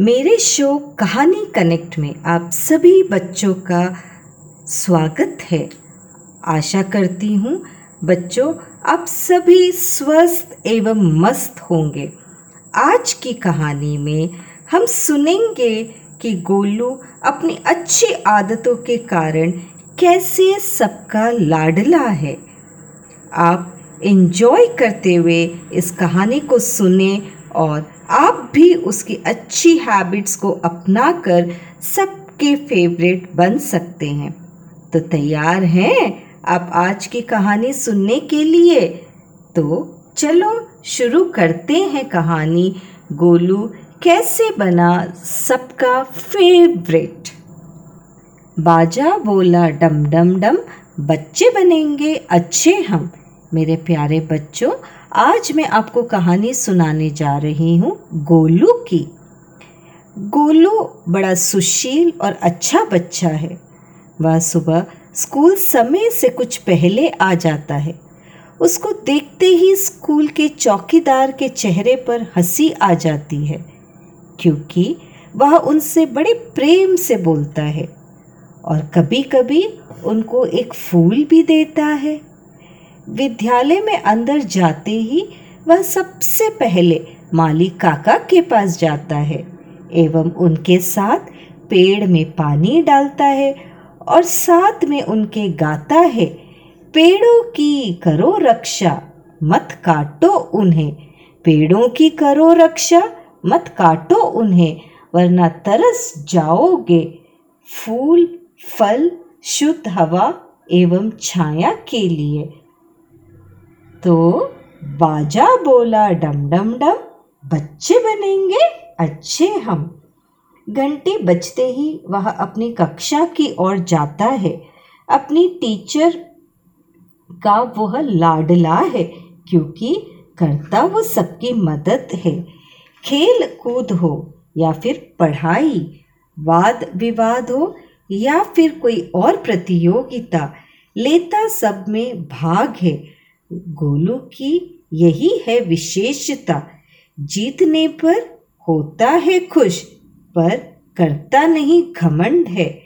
मेरे शो कहानी कनेक्ट में आप सभी बच्चों का स्वागत है। आशा करती हूँ बच्चों आप सभी स्वस्थ एवं मस्त होंगे। आज की कहानी में हम सुनेंगे कि गोलू अपनी अच्छी आदतों के कारण कैसे सबका लाडला है। आप इन्जॉय करते हुए इस कहानी को सुने और आप भी उसकी अच्छी हैबिट्स को अपना कर सबके फेवरेट बन सकते हैं। तो तैयार हैं आप आज की कहानी सुनने के लिए? तो चलो शुरू करते हैं कहानी। गोलू कैसे बना सबका फेवरेट बाजा बोला, डम डम डम, बच्चे बनेंगे अच्छे हम। मेरे प्यारे बच्चों आज मैं आपको कहानी सुनाने जा रही हूँ गोलू की। गोलू बड़ा सुशील और अच्छा बच्चा है। वह सुबह स्कूल समय से कुछ पहले आ जाता है। उसको देखते ही स्कूल के चौकीदार के चेहरे पर हँसी आ जाती है, क्योंकि वह उनसे बड़े प्रेम से बोलता है और कभी कभी उनको एक फूल भी देता है। विद्यालय में अंदर जाते ही वह सबसे पहले माली काका के पास जाता है एवं उनके साथ पेड़ में पानी डालता है और साथ में उनके गाता है, पेड़ों की करो रक्षा, मत काटो उन्हें। पेड़ों की करो रक्षा, मत काटो उन्हें, वरना तरस जाओगे। फूल, फल, शुद्ध हवा एवं छाया के लिए तो बाजा बोला, डम डम डम, बच्चे बनेंगे, अच्छे हम। घंटे बजते ही वह अपनी कक्षा की ओर जाता है। अपनी टीचर का वह लाडला है, क्योंकि करता वो सबकी मदद है। खेल कूद हो या फिर पढ़ाई, वाद विवाद हो या फिर कोई और प्रतियोगिता, लेता सब में भाग है। गोलू की यही है विशेषता। जीतने पर होता है खुश, पर करता नहीं घमंड है।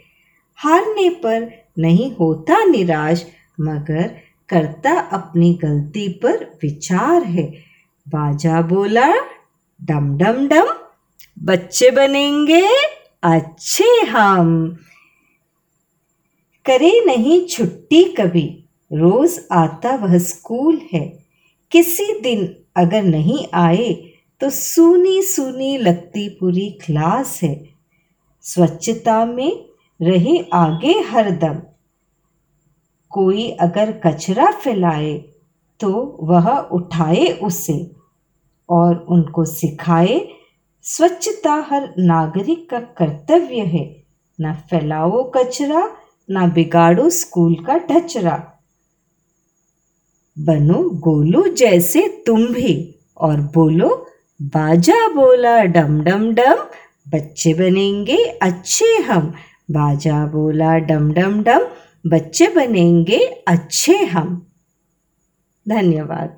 हारने पर नहीं होता निराश, मगर करता अपनी गलती पर विचार है। बाजा बोला, डम डम डम, बच्चे बनेंगे अच्छे हम। करे नहीं छुट्टी कभी। रोज आता वह स्कूल है। किसी दिन अगर नहीं आए तो सूनी सूनी लगती पूरी क्लास है। स्वच्छता में रहे आगे हरदम कोई अगर कचरा फैलाए तो वह उठाए उसे और उनको सिखाए, स्वच्छता हर नागरिक का कर्तव्य है। न फैलाओ कचरा, न बिगाड़ो स्कूल का ढचरा। बनो गोलू जैसे तुम भी। और बोलो, बाजा बोला डम डम डम, बच्चे बनेंगे अच्छे हम। बाजा बोला डम डम डम, बच्चे बनेंगे अच्छे हम। धन्यवाद।